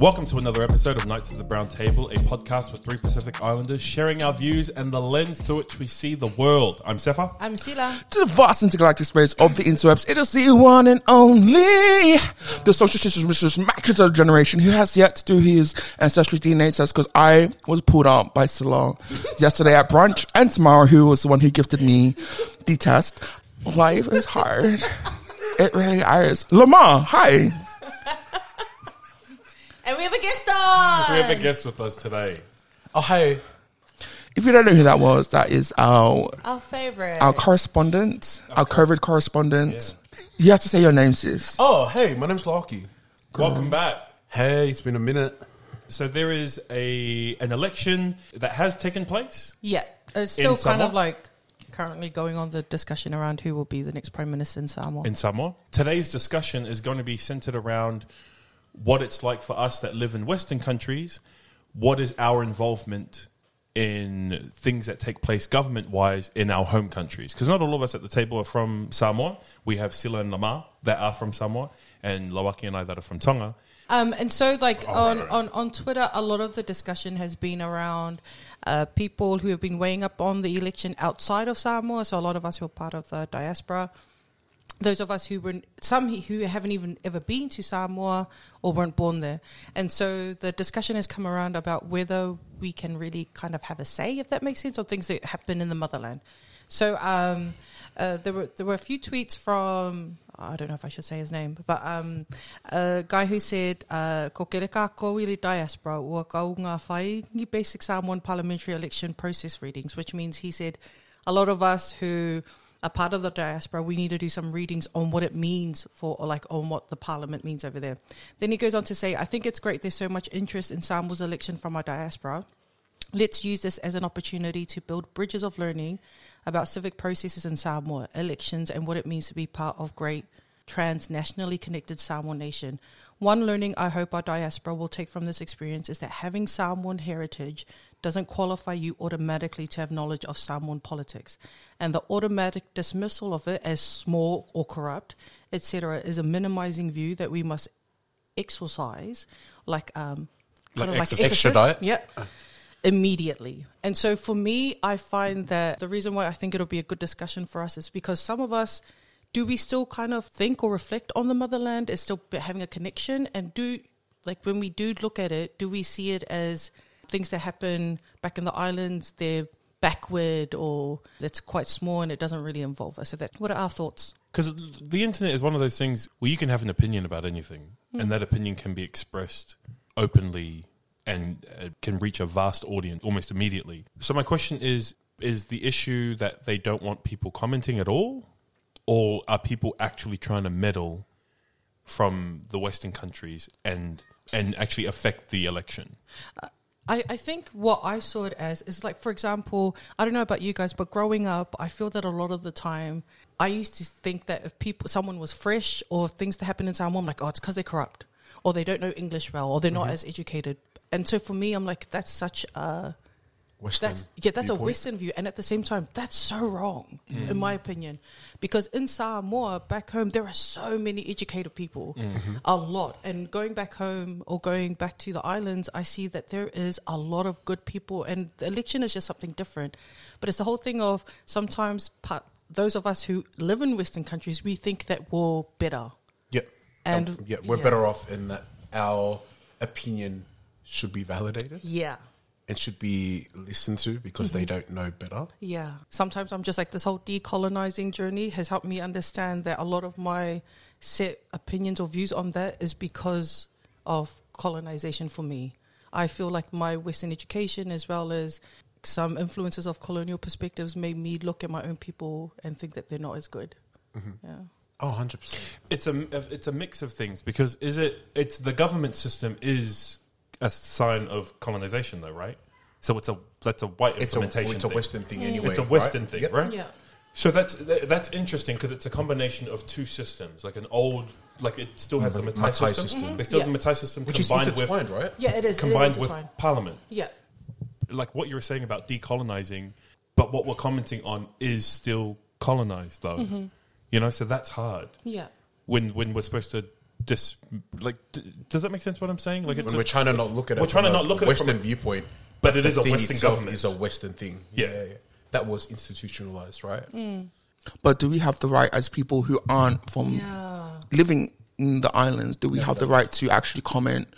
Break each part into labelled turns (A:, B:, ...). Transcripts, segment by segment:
A: Welcome to another episode of Knights of the Brown Table, a podcast with three Pacific Islanders sharing our views and the lens through which we see the world. I'm Sefa.
B: I'm Sila.
C: to the vast intergalactic space of the interwebs. It is the one and only, the social justice macular generation who has yet to do his ancestral DNA test because I was pulled out by Salah yesterday at brunch and tomorrow who was the one who gifted me the test. Life is hard. It really is. Lamar, hi.
B: And we have a guest on.
A: We have a guest with us today.
D: Oh, hey.
C: If you don't know who that was, that is our
B: Our favorite.
C: our correspondent, our COVID correspondent. You have to say your name, sis.
D: Oh, hey, my name's Larky.
A: Welcome back.
D: Hey, it's been a minute.
A: So there is a an election that has taken place.
B: yeah, it's still kind
A: Samoa?
B: of like currently going on the discussion around who will be the next prime minister in Samoa.
A: in Samoa. Today's discussion is going to be centered around what it's like for us that live in Western countries. What is our involvement in things that take place government wise in our home countries? Because not all of us at the table are from Samoa. We have Sila and Lamar that are from Samoa, and Lawaki and I that are from Tonga.
B: Um, and so, like
A: Oh,
B: on,
A: right, right.
B: on on Twitter, a lot of the discussion has been around uh, people who have been weighing up on the election outside of Samoa. So a lot of us who are part of the diaspora, those of us who were some who haven't even ever been to Samoa or weren't born there, and so the discussion has come around about whether we can really kind of have a say, if that makes sense, on things that happen in the motherland. So um, uh, there were there were a few tweets from I don't know if I should say his name, but um, a guy who said, uh, "Ko diaspora ua kau ngā whai ngi basic Samoan parliamentary election process readings," which means he said a lot of us who are part of the diaspora, we need to do some readings on what it means for, or like on what the parliament means over there. Then he goes on to say, "I think it's great. There's so much interest in Samoa's election from our diaspora." Let's use this as an opportunity to build bridges of learning about civic processes in Samoa, elections, and what it means to be part of great transnationally connected Samoan nation. One learning I hope our diaspora will take from this experience is that having Samoan heritage doesn't qualify you automatically to have knowledge of Samoan politics, and the automatic dismissal of it as small or corrupt, etc., is a minimizing view that we must exercise, like um, kind
A: Like
B: of like
A: exercise.
B: exorcist.
D: Extradite?
B: Immediately. And so for me, I find that the reason why I think it'll be a good discussion for us is because some of us, do we still kind of think or reflect on the motherland as still having a connection? And do, like, when we do look at it, do we see it as things that happen back in the islands, they're backward or it's quite small and it doesn't really involve us? So that, what are our thoughts?
A: Because the internet is one of those things where you can have an opinion about anything, and that opinion can be expressed openly and uh, can reach a vast audience almost immediately. So my question is: Is the issue that they don't want people commenting at all, or are people actually trying to meddle from the Western countries and and actually affect the election?
B: I, I think what I saw it as is like, for example, I don't know about you guys, but growing up, I feel that a lot of the time, I used to think that if people, someone was fresh or things that happen in Samoa, I'm like, oh, it's because they're corrupt or they don't know English well or they're not mm-hmm. as educated. And so for me, I'm like, that's such a
D: Western.
B: that's yeah, that's a. Western view, and at the same time, that's so wrong, in my opinion, because in Samoa, back home, there are so many educated people, a lot. And going back home or going back to the islands, I see that there is a lot of good people, and the election is just something different. But it's the whole thing of sometimes part, those of us who live in Western countries, we think that we're better.
D: Yep.
B: And-
D: Um, yeah, we're
B: yeah.
D: better off in that our opinion should be validated
B: Yeah.
D: And should be listened to because they mm-hmm. don't know better.
B: Yeah. Sometimes I'm just like this whole decolonizing journey has helped me understand that a lot of my set opinions or views on that is because of colonization for me. I feel like my Western education as well as some influences of colonial perspectives made me look at my own people and think that they're not as good. Mm-hmm. Yeah.
D: Oh, 100%.
A: It's a it's a mix of things because is it it's the government system is a sign of colonization though, right? So it's a that's a white
D: It's a,
A: implementation.
D: it's a. Western thing anyway.
A: It's a Western
D: right?
A: thing,
D: Yep.
A: right?
B: Yeah.
A: So that's that's interesting because it's a combination of two systems, like an old, like it still has the
D: The
A: Matai
D: Matai
A: system.
D: system.
A: They still
B: Yeah.
A: have the Matai system
D: Which is
A: combined with
D: intertwined, right?
B: Yeah, it is.
A: combined
B: it is
A: with
B: intertwined.
A: Parliament.
B: Yeah.
A: Like what you were saying about decolonizing, but what we're commenting on is still colonized, though.
B: Mm-hmm.
A: You know, so that's hard
B: Yeah.
A: when when we're supposed to dis like d- does that make sense what I'm saying? Like it's
D: When we're
A: just,
D: trying to not look at it
A: We're trying
D: from
A: to
D: a
A: not look at it from
D: Western
A: a-
D: viewpoint,
A: but it
D: the
A: a
D: thing
A: Western
D: itself
A: government.
D: is a Western thing.
A: Yeah.
D: that was institutionalized, right? Hmm.
C: But do we have the right as people who aren't from
B: Yeah.
C: living in the islands? Do we have the right to actually comment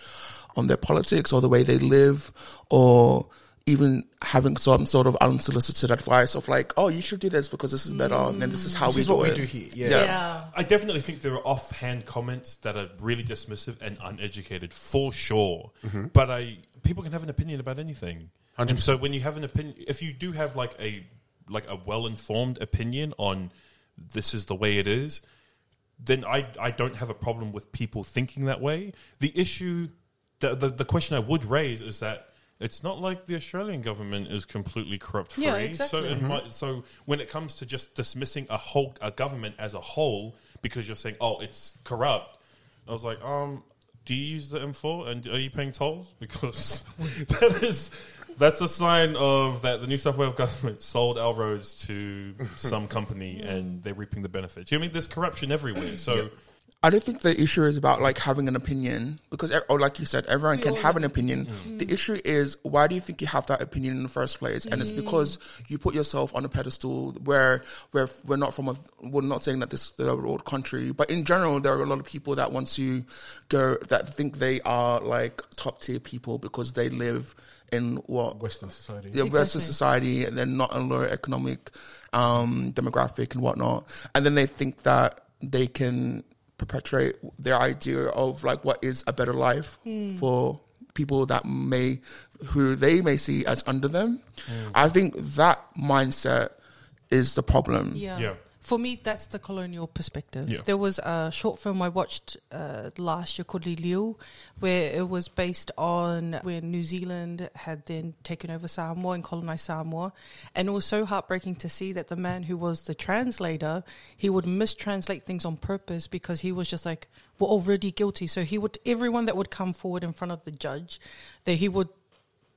C: on their politics or the way they live, or even having some sort of unsolicited advice of like, oh, you should do this because this is better, and then this is how
D: This
C: we
D: is
C: do
D: what we
C: it.
D: do here. Yeah.
C: Yeah.
B: Yeah.
A: I definitely think there are offhand comments that are really dismissive and uneducated, for sure. Mm-hmm. But I people can have an opinion about anything, and so when you have an opinion, if you do have like a like a well informed opinion on this is the way it is, then I I don't have a problem with people thinking that way. The issue, the the, the question I would raise is that. It's not like the Australian government is completely corrupt free.
B: Yeah,
A: So,
B: exactly.
A: in my, so when it comes to just dismissing a whole a government as a whole because you're saying, "Oh, it's corrupt," I was like, um, do you use the M4 and are you paying tolls? Because that is that's a sign of that the New South Wales government sold our roads to some company and they're reaping the benefits. You know what I mean there's corruption everywhere. So
C: I don't think the issue is about like having an opinion because, or like you said, everyone can have an opinion. The issue is why do you think you have that opinion in the first place? And it's because you put yourself on a pedestal where where we're not from a. We're not saying that this is the third world country, but in general, there are a lot of people that want to go that think they are like top tier people because they live in what
D: Western society.
C: yeah, Western
B: Exactly.
C: society, and they're not a lower economic um, demographic and whatnot, and then they think that they can perpetuate their idea of like what is a better life hmm. for people that may who they may see as under them. Hmm. I think that mindset is the problem.
B: Yeah.
A: Yeah.
B: For me, that's the colonial perspective.
A: Yeah.
B: There was a short film I watched uh, last year called Liu, where it was based on when New Zealand had then taken over Samoa and colonized Samoa. And it was so heartbreaking to see that the man who was the translator, he would mistranslate things on purpose because he was just like, we're already guilty. So he would, everyone that would come forward in front of the judge, that he would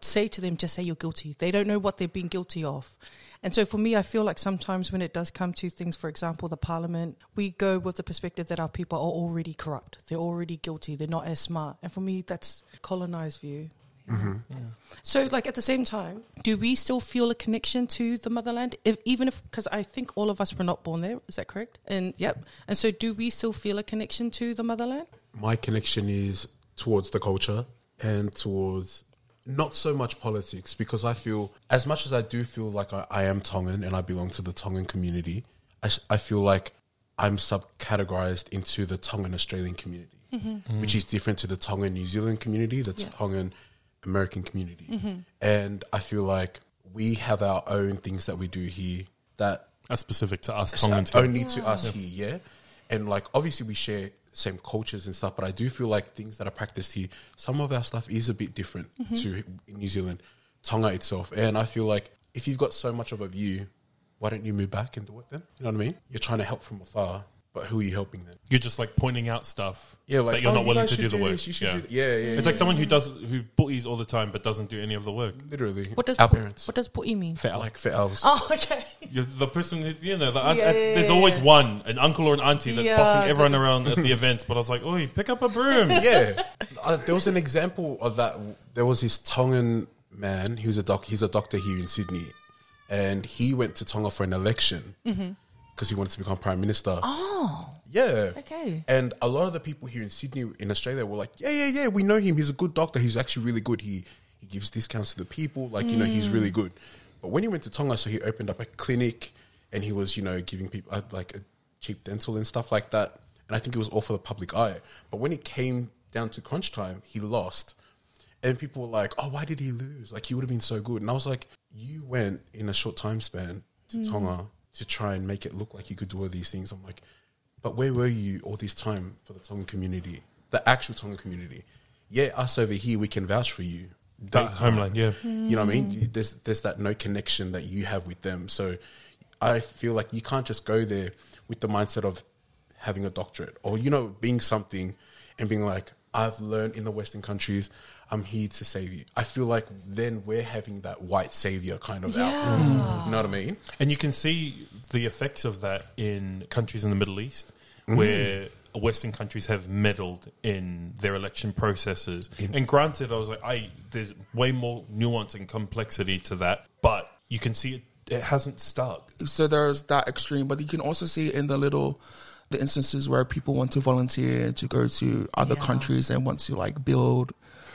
B: say to them, just say you're guilty. They don't know what they've been guilty of. And so for me, I feel like sometimes when it does come to things, for example, the parliament, we go with the perspective that our people are already corrupt. They're already guilty. They're not as smart. And for me, that's colonized view. Mm-hmm. So, like at the same time, do we still feel a connection to the motherland? If even if, because I think all of us were not born there, is that correct? And yep. And so, do we still feel a connection to the motherland?
D: My connection is towards the culture and towards not so much politics because I feel, as much as I do feel like I, I am Tongan and I belong to the Tongan community, I feel like I'm subcategorized into the Tongan Australian community, mm-hmm. which is different to the Tongan New Zealand community, the
B: Yeah.
D: Tongan American community. Mm-hmm. And I feel like we have our own things that we do here that
A: are specific to us,
D: it's
A: Tongans.
D: only to us here, yeah. And like obviously we share same cultures and stuff, but I do feel like things that are practiced here, some of our stuff is a bit different mm-hmm. to New Zealand, Tonga itself. And I feel like if you've got so much of a view, why don't you move back and do it then? You know what I mean? You're trying to help from afar, but who are you helping then?
A: You're just like pointing out stuff
D: Yeah, like
A: that you're
D: oh,
A: not willing
D: guys
A: to
D: should
A: do the work.
D: this, you should
A: yeah.
D: do that. yeah, yeah.
A: It's like someone who does who bullies all the time but doesn't do any of the work.
D: literally
B: What does
D: our
B: pu-
D: parents
B: What does pu'i mean?
D: like for elves.
B: Oh, okay.
A: You're the person who you know. The, aunt-
B: Yeah,
A: uh,
B: yeah,
A: there's
B: yeah,
A: always one, an uncle or an auntie that's
B: Yeah,
A: bossing everyone
B: the-
A: around at the events. But I was like, "Oh, pick up a broom."
D: yeah, uh, there was an example of that. There was this Tongan man. He was a doc. He's a doctor here in Sydney, and he went to Tonga for an election because he wanted to become prime minister.
B: Oh,
D: Yeah.
B: okay.
D: And a lot of the people here in Sydney, in Australia, were like, "Yeah, yeah, yeah, we know him. He's a good doctor. He's actually really good. He he gives discounts to the people. Like you know, he's really good." But when he went to Tonga, so he opened up a clinic, and he was you know giving people uh, like a cheap dental and stuff like that. And I think it was all for the public eye. But when it came down to crunch time, he lost. And people were like, "Oh, why did he lose? Like he would have been so good." And I was like, "You went in a short time span to Tonga to try and make it look like you could do all these things." I'm like, "But where were you all this time for the Tongan community, the actual Tongan community? Yeah, us over here, we can vouch for you.
A: That homeland, yeah.
D: you know what I mean? There's there's that no connection that you have with them. So I feel like you can't just go there with the mindset of having a doctorate or you know being something and being like I've learned in the Western countries. I'm here to save you. I feel like then we're having that white savior kind of out. You know what I mean?
A: And you can see the effects of that in countries in the Middle East,
D: Mm.
A: where Western countries have meddled in their election processes. and granted, I was like, I there's way more nuance and complexity to that, but you can see it. It hasn't stuck.
C: so there's that extreme, but you can also see in the little the instances where people want to volunteer to go to other
B: Yeah.
C: countries and want to like build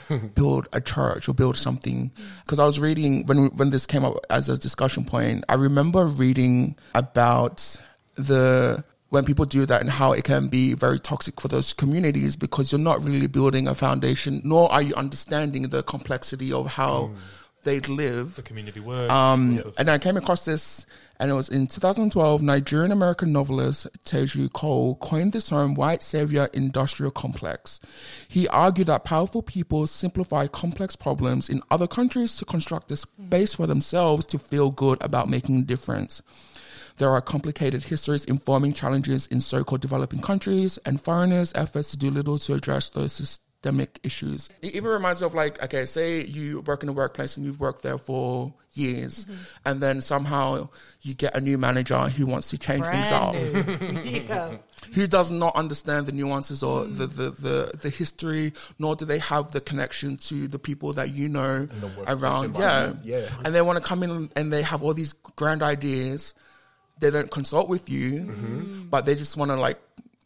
C: build a church or build something. Mm. Because I was reading when when this came up as a discussion point I remember reading about the when people do that and how it can be very toxic for those communities because you're not really building a foundation nor are you understanding the complexity of how mm. They live
A: The community work.
C: um, and I came across this, and it was in 2012. Nigerian American novelist Teju Cole coined the term "white savior industrial complex." He argued that powerful people simplify complex problems in other countries to construct a space for themselves to feel good about making a difference. There are complicated histories informing challenges in so-called developing countries and foreigners' efforts to do little to address those systemic issues. It even reminds me of like, okay, say you work in a workplace and you've worked there for years, mm-hmm. and then somehow you get a new manager who wants to change things up
B: yeah.
C: who does not understand the nuances or the, mm. the, the, the history, nor do they have the connection to the people that you know around. Yeah.
D: Yeah.
C: And they want to come in and they have all these grand ideas. They don't consult with you, but they just want to like,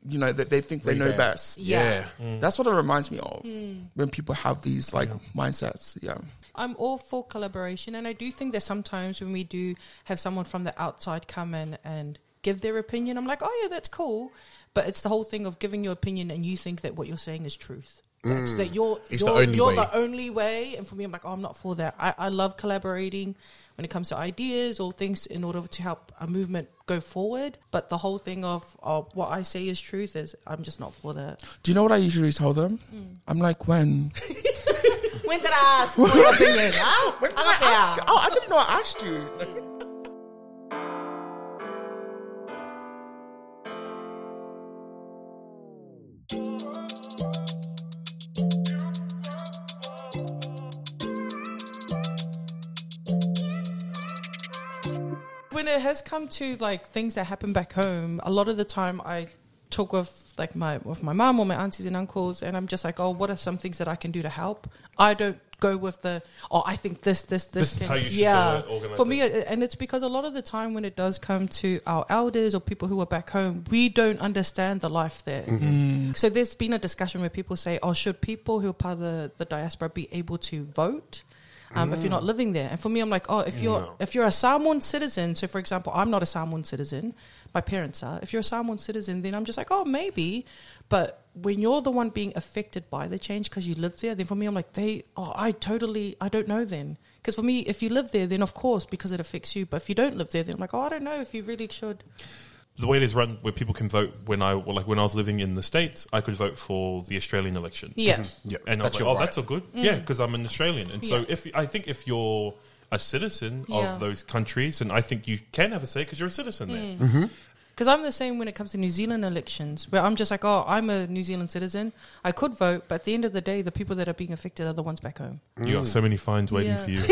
C: you know, that they think they know best.
B: Yeah. Mm.
C: That's what it reminds me of mm. when people have these like mindsets. Yeah.
B: I'm all for collaboration, and I do think that sometimes when we do have someone from the outside come in and give their opinion, I'm like, oh yeah, that's cool. But it's the whole thing of giving your opinion, and you think that what you're saying is truth. That's mm. that you're
D: It's
B: you're,
D: only
B: you're
D: way.
B: the only way, and for me, I'm like, oh, I'm not for that. I, I love collaborating when it comes to ideas or things in order to help a movement go forward. But the whole thing of, of what I say is truth is, I'm just not for that.
C: Do you know what I usually tell them? Mm. I'm like, when?
B: When did I ask for your opinion? Huh?
C: When did I ask you? Oh, I didn't know I asked you.
B: when it has come to like things that happen back home, a lot of the time I talk with like my with my mom or my aunties and uncles, and I'm just like, oh, what are some things that I can do to help? I don't go with the oh, I think this, this, this.
A: This is how you should
B: yeah.
A: do it, organize
B: For me,
A: it.
B: it- and it's because a lot of the time when it does come to our elders or people who are back home, we don't understand the life there. Mm-hmm. Mm. So there's been a discussion where people say, oh, should people who are part of the, the diaspora be able to vote? Um, If you're not living there, and for me, I'm like, oh, if you're
D: No.
B: if you're a Samoan citizen, so for example, I'm not a Samoan citizen, my parents are. If you're a Samoan citizen, then I'm just like, oh, maybe. But when you're the one being affected by the change because you live there, then for me, I'm like, they, oh, I totally, I don't know then. Because for me, if you live there, then of course, because it affects you. But if you don't live there, then I'm like, oh, I don't know if you really should.
A: The way it is run, where people can vote. When I well, like when I was living in the states, I could vote for the Australian election.
B: Yeah.
D: Yeah,
A: and I was like, "Oh,
D: right.
A: that's all good." Yeah, because I'm an Australian, and so
B: Mm. Yeah.
A: if I think if you're a citizen
B: Yeah.
A: of those countries, and I think you can have a say because you're a citizen
B: Mm.
A: there.
D: Mm-hmm.
B: Because I'm the same when it comes to New Zealand elections, where I'm just like, oh, I'm a New Zealand citizen. I could vote, but at the end of the day, the people that are being affected are the ones back home.
A: You got so many fines waiting
B: Yeah.
A: for you.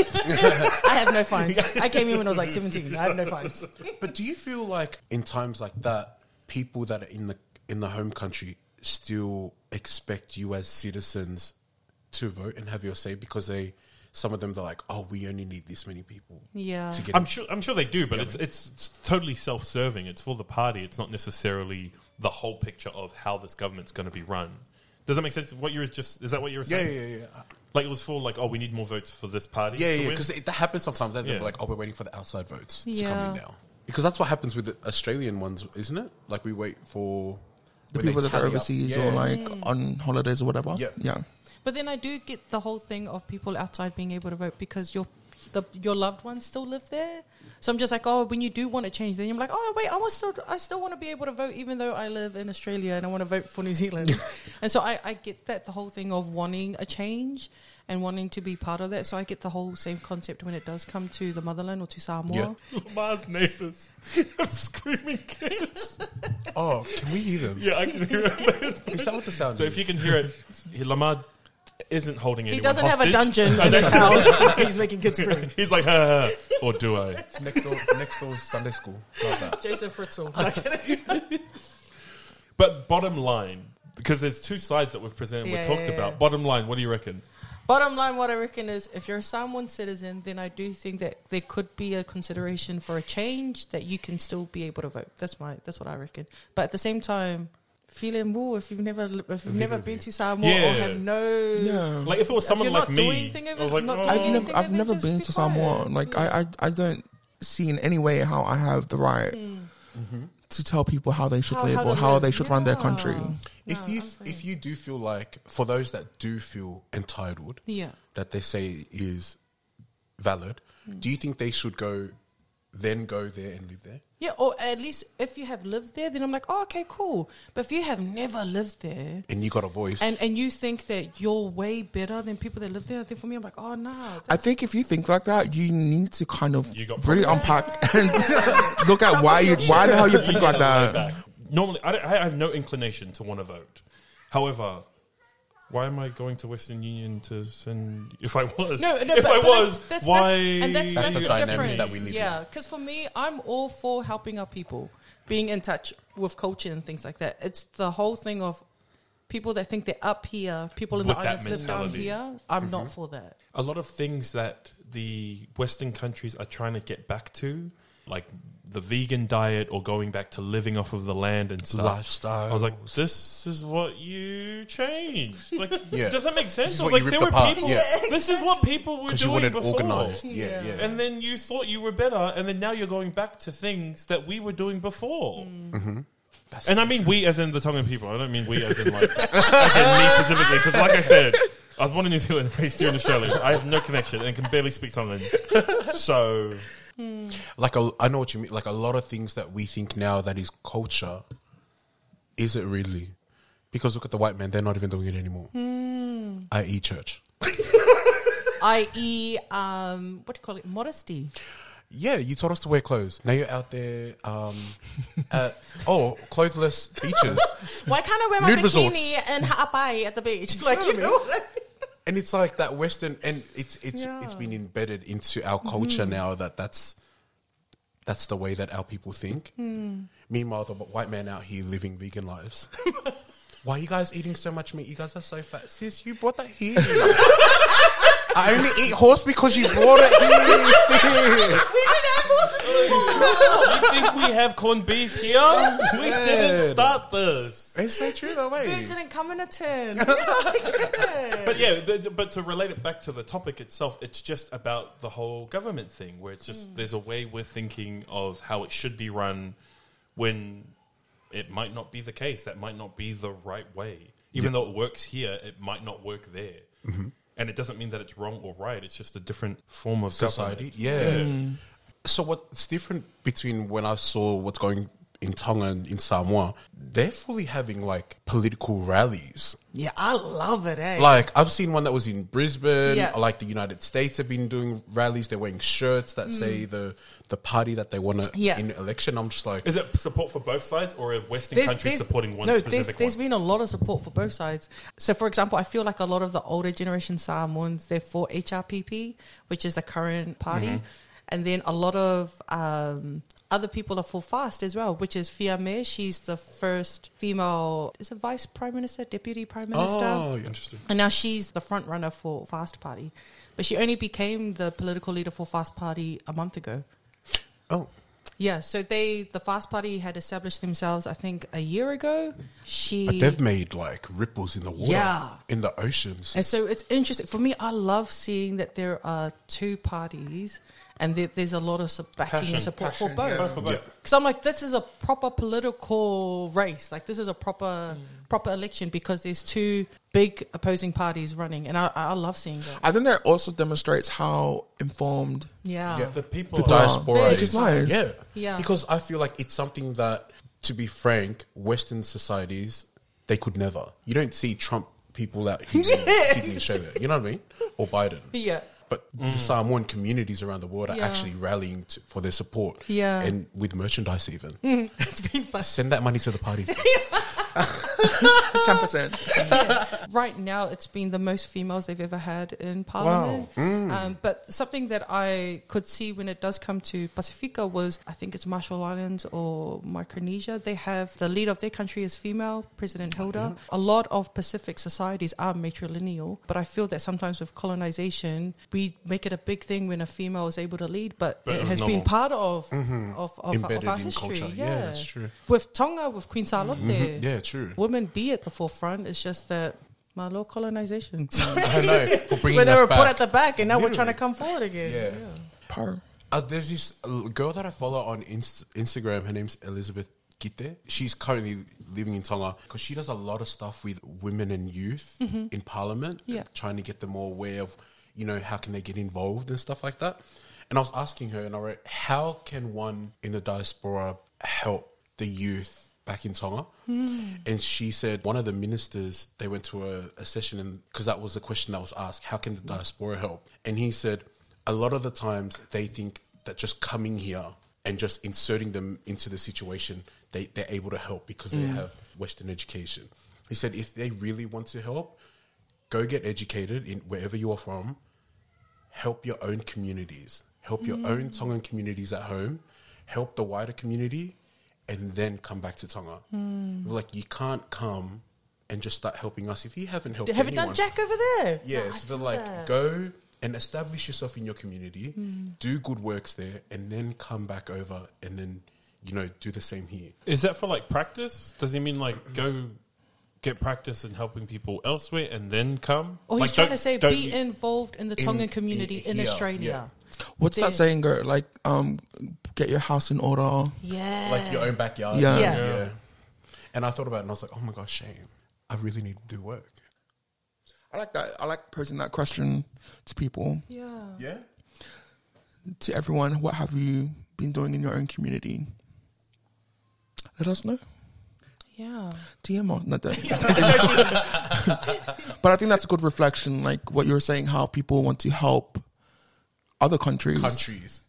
B: I have no fines. I came in when I was like 17. I have no fines.
D: But do you feel like in times like that, people that are in the in the home country still expect you as citizens to vote and have your say because they some of them they're like, oh, we only need this many people
B: Yeah.
D: to get.
A: I'm sure. I'm sure they do, but it's, it's it's totally self-serving. It's for the party. It's not necessarily the whole picture of how this government's going to be run. Does that make sense? What you were just is that what you were
D: yeah,
A: saying?
D: yeah, yeah, yeah.
A: Like it was for like, oh, we need more votes for this party.
D: Yeah, yeah, because that happens sometimes. They're
A: Yeah.
D: like, oh, we're waiting for the outside votes to come
B: Yeah.
D: in now. Because that's what happens with the Australian ones, isn't it? Like we wait for
C: The
D: when they
C: people that are
D: tally up-
C: overseas
D: Yeah.
C: or like mm. on holidays or whatever.
D: Yeah.
C: Yeah.
B: But then I do get the whole thing of people outside being able to vote because your the your loved ones still live there. So I'm just like, oh, when you do want to change, then you're like, oh wait, I want still I still want to be able to vote even though I live in Australia and I want to vote for New Zealand. and so I, I get that the whole thing of wanting a change and wanting to be part of that. So I get the whole same concept when it does come to the motherland or to Samoa.
D: Yeah.
A: Lamar's neighbors have screaming kids.
D: Oh, can we hear them?
A: Yeah, I can hear it.
D: Is that what the sound
A: So
D: is?
A: if you can hear it, he- Lamar isn't holding anyone.
B: He doesn't have a dungeon in his house. He's making kids scream.
A: He's like, ha, ha, ha. or do I?
D: It's next door, next door Sunday school. Love that.
B: Josef Fritzl.
A: But bottom line, because there's two sides that we've presented,
B: Yeah,
A: we've talked
B: yeah, yeah.
A: about. Bottom line, what do you reckon?
B: Bottom line, what I reckon is if you're a Samoan citizen, then I do think that there could be a consideration for a change that you can still be able to vote. That's my that's what I reckon. But at the same time, feeling more if you've never if you've never been to Samoa or have no
C: Yeah.
A: Like if it was
B: If
A: someone
B: you're
A: like
B: not doing
A: me,
B: anything of
A: I was
B: it,
A: like,
B: not
A: oh,
B: doing
C: I've never,
B: of
C: I've
B: it,
C: never been
B: be
C: to
B: quiet.
C: Samoa. Like I, I, I don't see in any way how I have the right mm-hmm. to tell people how they should
B: How-
C: live
B: how
C: or how
B: live.
C: they should run their
B: Yeah.
C: country.
D: If
B: No,
D: you
B: I'm
D: if you do feel like for those that do feel entitled,
B: Yeah.
D: that they say is valid, mm. do you think they should go then go there and live there?
B: Yeah, or at least if you have lived there, then I'm like, oh, okay, cool. But if you have never lived there,
D: And you got a voice.
B: and and you think that you're way better than people that live there, then for me, I'm like, oh no,
C: I think if you think like that, you need to kind of
A: You got
C: really unpack and look at why you why the hell you think like that.
A: Normally, I, don't- I have no inclination to want to vote. However, why am I going to Western Union to send? If I was,
B: No, no,
A: if
B: but,
A: I
B: but
A: was,
B: that's, that's,
A: why?
B: And that's,
D: That's
B: that's,
D: the
B: the, difference.
D: that we live
B: yeah, because for me, I'm all for helping our people, being in touch with culture and things like that. It's the whole thing of people that think they're up here, people in
A: With
B: the
A: that
B: islands live down here. I'm not mm-hmm. for that.
A: a lot of things that the Western countries are trying to get back to, like the vegan diet or going back to living off of the land and stuff. Lifestyle. I was like, this is what you changed. Like,
D: Yeah.
A: does that make sense?
D: This is
A: I was
D: what
A: like,
D: you
A: there
D: ripped
A: were
D: apart.
A: people.
D: Yeah.
A: This is what people were
D: Because you
A: doing
D: wanted
A: before.
D: organized. Yeah, yeah.
A: And then you thought you were better, and then now you're going back to things that we were doing before. Mm. Mm-hmm. And I mean we as in the Tongan people. I don't mean we as in like as in me specifically. Because like I said, I was born in New Zealand, raised here in Australia. I have no connection and can barely speak Tongan. So
D: like a, I know what you mean. Like a lot of things that we think now that is culture, is it really? Because look at the white man; they're not even doing it anymore. I.e., church.
B: I.e., um, what do you call it? Modesty.
D: Yeah, you taught us to wear clothes. Now you're out there. Um, at, oh, clothless beaches,
B: Why can't I wear my
D: Nude
B: bikini
D: resorts.
B: and ha'apai at the beach? Like, you know what I mean?
D: And it's like that Western, and it's it's
B: Yeah.
D: it's been embedded into our mm-hmm. culture now that that's that's the way that our people think. Hmm. Meanwhile, the white man out here living vegan lives. Why are you guys eating so much meat? You guys are so fat. Sis, you brought that here. I only eat horse because you brought it here, sis.
B: We didn't have horses before.
A: you think we have corned beef here? We didn't start this.
D: It's so true, though,
B: Food
D: way.
B: didn't come in a tin. Yeah, I get it.
A: But yeah, but, but to relate it back to the topic itself, it's just about the whole government thing, where it's just mm. there's a way we're thinking of how it should be run, when it might not be the case. That might not be the right way. Even though it works here, it might not work there. Mm-hmm. And it doesn't mean that it's wrong or right. It's just a different form of
D: society.
A: government.
D: Yeah. Mm. So what's different between when I saw what's going in Tonga and in Samoa? They're fully having like political rallies.
B: Yeah, I love it, eh?
D: Like I've seen one that was in Brisbane.
B: Yeah.
D: Like the United States have been doing rallies. They're wearing shirts that say the the party that they want to
B: Mm. Yeah.
D: in election. I'm just like,
A: Is it support for both sides, or are Western countries supporting one
B: no,
A: specific
B: there's, there's
A: one?
B: been a lot of support for both sides. So, for example, I feel like a lot of the older generation Samoans, they're for HRPP, which is the current party.
A: Mm-hmm.
B: And then a lot of um, other people are for FAST as well, which is Fiame. She's the first female, is it vice prime minister, deputy prime minister?
D: oh.
A: Interesting.
B: And now she's the front runner for Fast Party. But she only became the political leader for Fast Party a month ago.
D: oh,
B: Yeah, so they the Fast Party had established themselves, I think, a year ago. She
D: but they've made like ripples in the water,
B: Yeah.
D: in the oceans.
B: and so it's interesting for me. I love seeing that there are two parties, and there, there's a lot of su- backing
A: Passion.
B: and support
C: Passion,
B: for both.
C: yeah.
A: Both.
D: Yeah.
B: Because I'm like, this is a proper political race. Like this is a proper mm. proper election because there's two big opposing parties running, and I, I love seeing that.
C: I think that also demonstrates how informed.
B: Yeah,
D: Yeah.
A: The people,
C: People
A: are-
C: are-
D: diaspora
C: Which is nice.
D: Yeah.
B: Yeah.
D: Because I feel like it's something that, to be frank, Western societies, they could never. You don't see Trump people out here in Sydney, Australia. You know what I mean? Or Biden.
B: yeah.
D: But the mm. Samoan communities around the world are
B: Yeah.
D: actually rallying to, for their support.
B: Yeah.
D: And with merchandise even. Mm.
B: it's been fun.
D: Send that money to the parties.
C: Ten percent.
B: right now it's been the most females they've ever had in parliament. Mm. Um, but something that I could see when it does come to Pacifica was I think it's Marshall Islands or Micronesia. They have the leader of their country is female, President Hilda. A lot of Pacific societies are matrilineal, but I feel that sometimes with colonization we make it a big thing when a female is able to lead, but,
A: But
B: it
A: it's
B: has been part of of, of, of our history. Yeah.
D: Yeah, that's true.
B: With Tonga, with Queen Salote, mm-hmm. Mm-hmm.
D: Yeah, true.
B: women be at the forefront. It's just that my law colonization.
D: I know for bringing
B: Where they were
D: back.
B: put at the back, and now we're trying to come forward again.
D: Yeah.
C: Per.
D: Uh, there's this girl that I follow on Inst- Instagram. Her name's Elizabeth Gite. She's currently living in Tonga because she does a lot of stuff with women and youth in Parliament.
B: Yeah.
D: trying to get them more aware of, you know, how can they get involved and stuff like that. And I was asking her, and I wrote, how can one in the diaspora help the youth back in Tonga? And she said one of the ministers they went to a, a session and because that was the question that was asked, how can the diaspora help? And he said a lot of the times they think that just coming here and just inserting them into the situation, they, they're able to help because they mm. have Western education. He said if they really want to help, go get educated in wherever you are from, help your own communities, help your mm. own Tongan communities at home, help the wider community, and then come back to Tonga. Hmm. Like you can't come and just start helping us if you haven't helped.
B: They haven't done. Jack over there.
D: Yeah, so they're like go and establish yourself in your community, hmm. do good works there, and then come back over and then you know do the same here.
A: Is that for like practice? Does he mean like go get practice in helping people elsewhere and then come?
B: Or he's
A: Like,
B: trying to say be
A: you-
B: involved in the
D: In-
B: Tongan community
D: in-
B: in,
D: here,
B: Australia.
C: What's that saying? Go like um, get your house in order.
B: Yeah.
D: like your own backyard.
C: Yeah.
B: Yeah.
D: yeah. And I thought about it and I was like, oh my gosh, shame. I really need to do work.
C: I like that. I like posing that question to people,
B: Yeah.
D: Yeah.
C: to everyone. What have you been doing in your own community? Let us know.
B: Yeah.
C: DM us. Not that. but I think that's a good reflection, like what you were saying, how people want to help other countries.
D: Countries.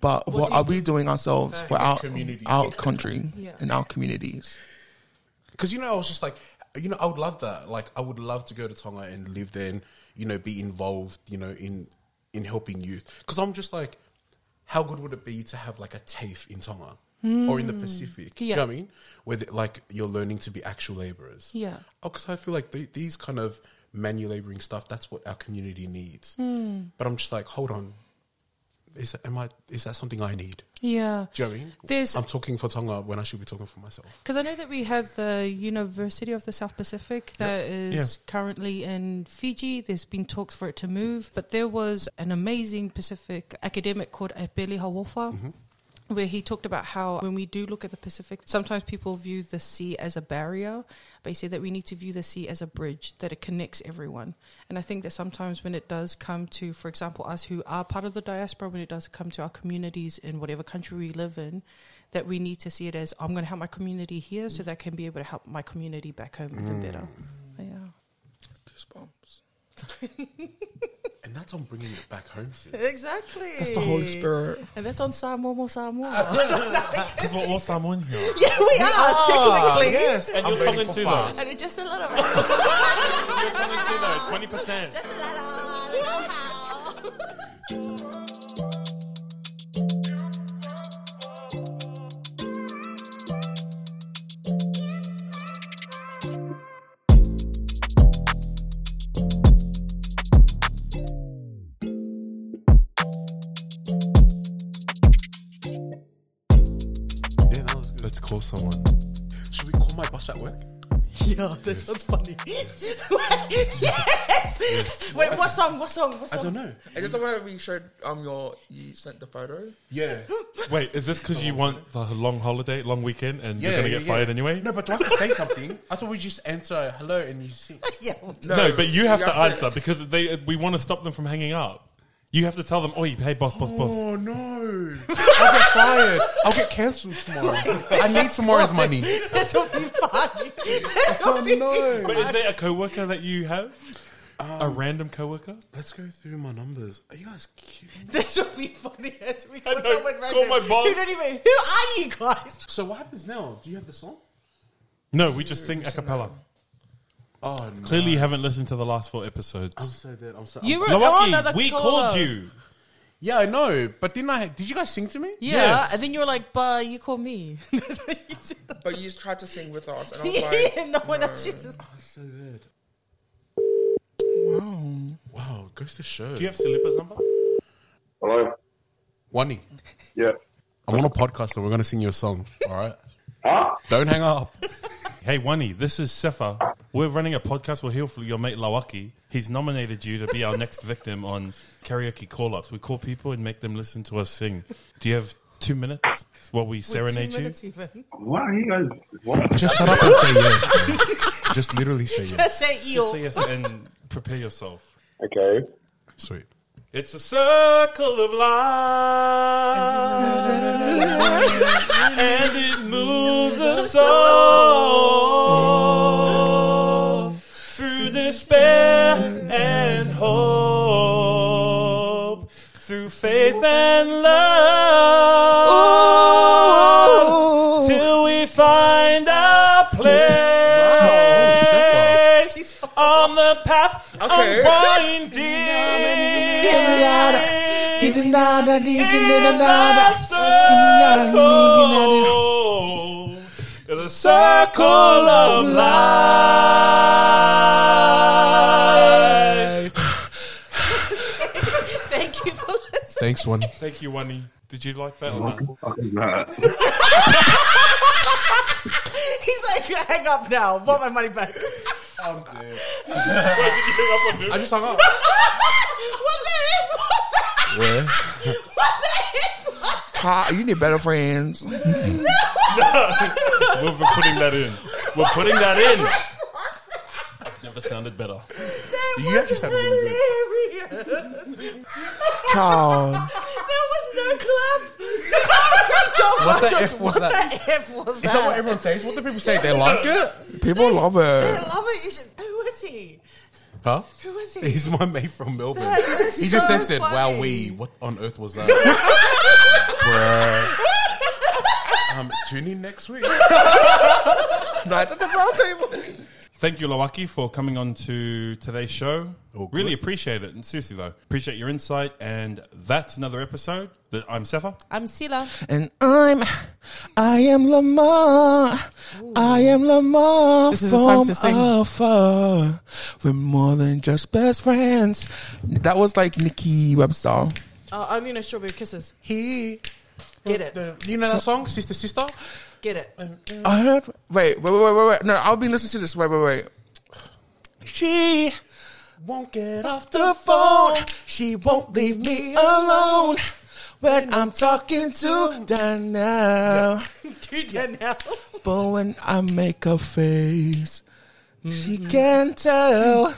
C: But what,
B: do
C: are we doing ourselves for our
D: community?
C: our country
B: Yeah.
C: and our communities?
D: Because, you know, I was just like, you know, I would love that. Like, I would love to go to Tonga and live there and, you know, be involved, you know, in in helping youth. Because I'm just like, how good would it be to have like a TAFE in Tonga? Or in the hmm. Pacific, you know
B: Yeah.
D: what I mean? Where the, like you're learning to be actual laborers.
B: Yeah.
D: Oh, because I feel like th- these kind of manual laboring stuff, that's what our community needs.
B: Hmm.
D: But I'm just like, hold on, is that, am I? Is that something I need?
B: Yeah.
D: Do you know what I mean?
B: There's-
D: I'm talking for Tonga when I should be talking for myself.
B: Because I know that we have the University of the South Pacific that is currently in Fiji. There's been talks for it to move, but there was an amazing Pacific academic called Epeli Hau'ofa. Where he talked about how when we do look at the Pacific, sometimes people view the sea as a barrier, but he said that we need to view the sea as a bridge, that it connects everyone. And I think that sometimes when it does come to, for example, us who are part of the diaspora, when it does come to our communities in whatever country we live in, that we need to see it as I'm going to help my community here so that I can be able to help my community back home even mm. better. Yeah.
D: And that's on bringing it back home. Sis.
B: Exactly.
C: That's the Holy Spirit.
B: And that's on Samoa Mo Samoa.
A: Because we're all Samoan here.
B: yeah, we are, ah, technically.
D: yes,
A: And
D: I'm
A: you're
D: coming
A: Tongan
D: for
A: too,
D: fast.
A: though.
B: And it's just a little bit.
A: You're Tongan too, though. Twenty percent.
B: just a lot little.
D: that
B: sounds funny. yes. Wait, what song? What song? What song?
D: I
B: song?
D: don't know.
C: Is this the one where you showed um your you sent the photo?
D: Yeah,
A: Wait, is this because you want the long holiday, long weekend, and
D: yeah,
A: you're gonna
D: yeah,
A: get
D: yeah.
A: fired anyway?
D: No, but do I have to say something? I thought we just answer hello and you see.
B: Yeah.
A: No, but you have to answer because they we want to stop them from hanging up. You have to tell them, "Oh, hey, boss, boss, boss."
D: Oh no! I'll get fired. I'll get cancelled tomorrow. I need tomorrow's money.
B: This will be fun.
D: Oh no!
A: But is there a coworker that you have? a
D: Um,
A: random coworker?
D: Let's go through my numbers. Are you guys kidding?
B: This will be funny as we
A: I
B: call
A: know.
B: someone
A: Call
B: random.
A: my boss.
B: Who don't even? Who are you guys?
D: So what happens now? Do you have the song?
A: No, we just sing a cappella.
D: Oh, no.
A: Clearly, you haven't listened to the last four episodes.
D: I'm so dead. I'm so.
B: You
D: I'm-
B: were on
A: Lawaki,
B: another
A: we
B: call.
A: called you.
D: yeah, I know. But didn't I? Did you guys sing to me?
B: Yeah,
A: Yes.
B: and then you were like, "But you called me." That's what you said.
C: But you tried to sing with us, and I was like,
B: yeah, no one else. You just oh,
D: So dead.
C: wow.
D: Wow, goes to show.
A: Do you have Silipa's number?
E: Hello?
D: Wani,
E: Yeah.
D: I'm on a podcast and we're gonna sing you a song. All right.
E: Huh?
D: Don't hang up.
A: Hey, Wani, this is Sefa. We're running a podcast. We're here for your mate Lawaki. He's nominated you to be our next victim on karaoke call ups. We call people and make them listen to us sing. Do you have two minutes while we serenade
B: two
A: you?
B: even.
E: Why are you guys?
D: Just shut up and say yes. bro. Just literally say yes.
B: Just say
A: Just
B: eel.
A: say yes and prepare yourself.
E: Okay.
D: Sweet.
A: It's a circle of life, and it moves us all faith and love, till we find our place on the path
C: Okay.
A: unwinding. In the circle, the circle of life.
D: Thanks, Wani.
A: Thank you, Wani. Did you like that or not?
E: Fucking that.
B: He's like, hang up now. Want my money back.
D: I'm dead.
A: Why did you hang up on me?
D: I just hung up.
B: what the heck was that?
D: Where?
B: What the heck was that?
C: You need better friends.
A: We're, we're putting that in. We're putting that in. I've Never sounded better.
D: You actually sounded really
B: Hilarious.
C: Child.
B: There was no clap. Oh, great job,
D: What the F was
B: What
D: that?
B: the F was that?
D: Is that what everyone says? What do people say? They like it?
C: People love
B: I
C: it.
B: love it. You should, who was he?
D: Huh?
B: Who was he?
D: He's my mate from Melbourne.
B: That is
D: He just
B: so
D: said,
B: funny.
D: "Wow, we what on earth was that?" Bruh. Um, tune in next week.
C: Nights at the round table.
A: Thank you, Lawaki, for coming on to today's show.
D: All good.
A: Really appreciate it. And seriously, though, appreciate your insight. And that's another episode. That I'm Sefa.
B: I'm Sila.
C: And I'm, I am Lamar. I am Lamar
B: This is a song
C: from
B: to sing.
C: afar. We're more than just best friends. That was like Nikki Webster.
B: Uh, I only know Strawberry Kisses.
D: He,
B: Get it.
D: the, you know that song, Sister Sister?
B: Get it.
C: I heard. Wait, wait, wait, wait, wait. No, I'll be listening to this. Wait, wait, wait. She
D: Won't get off
C: the phone. She won't leave me alone when I'm talking to Danielle.
B: That now.
C: But when I make a face, she can't tell.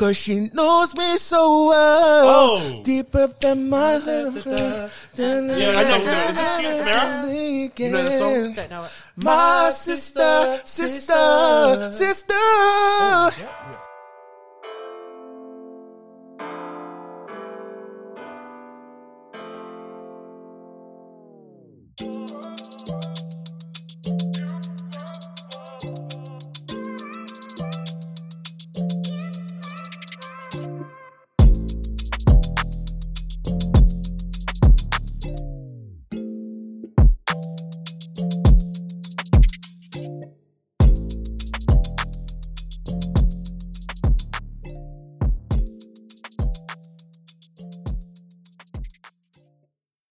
C: Cause she knows me so well.
A: Oh.
C: Deeper than my heart.
A: Yeah, I know. Is this Tina Tamara?
D: You know the song?
B: Don't know it.
C: My sister, sister, sister. Oh,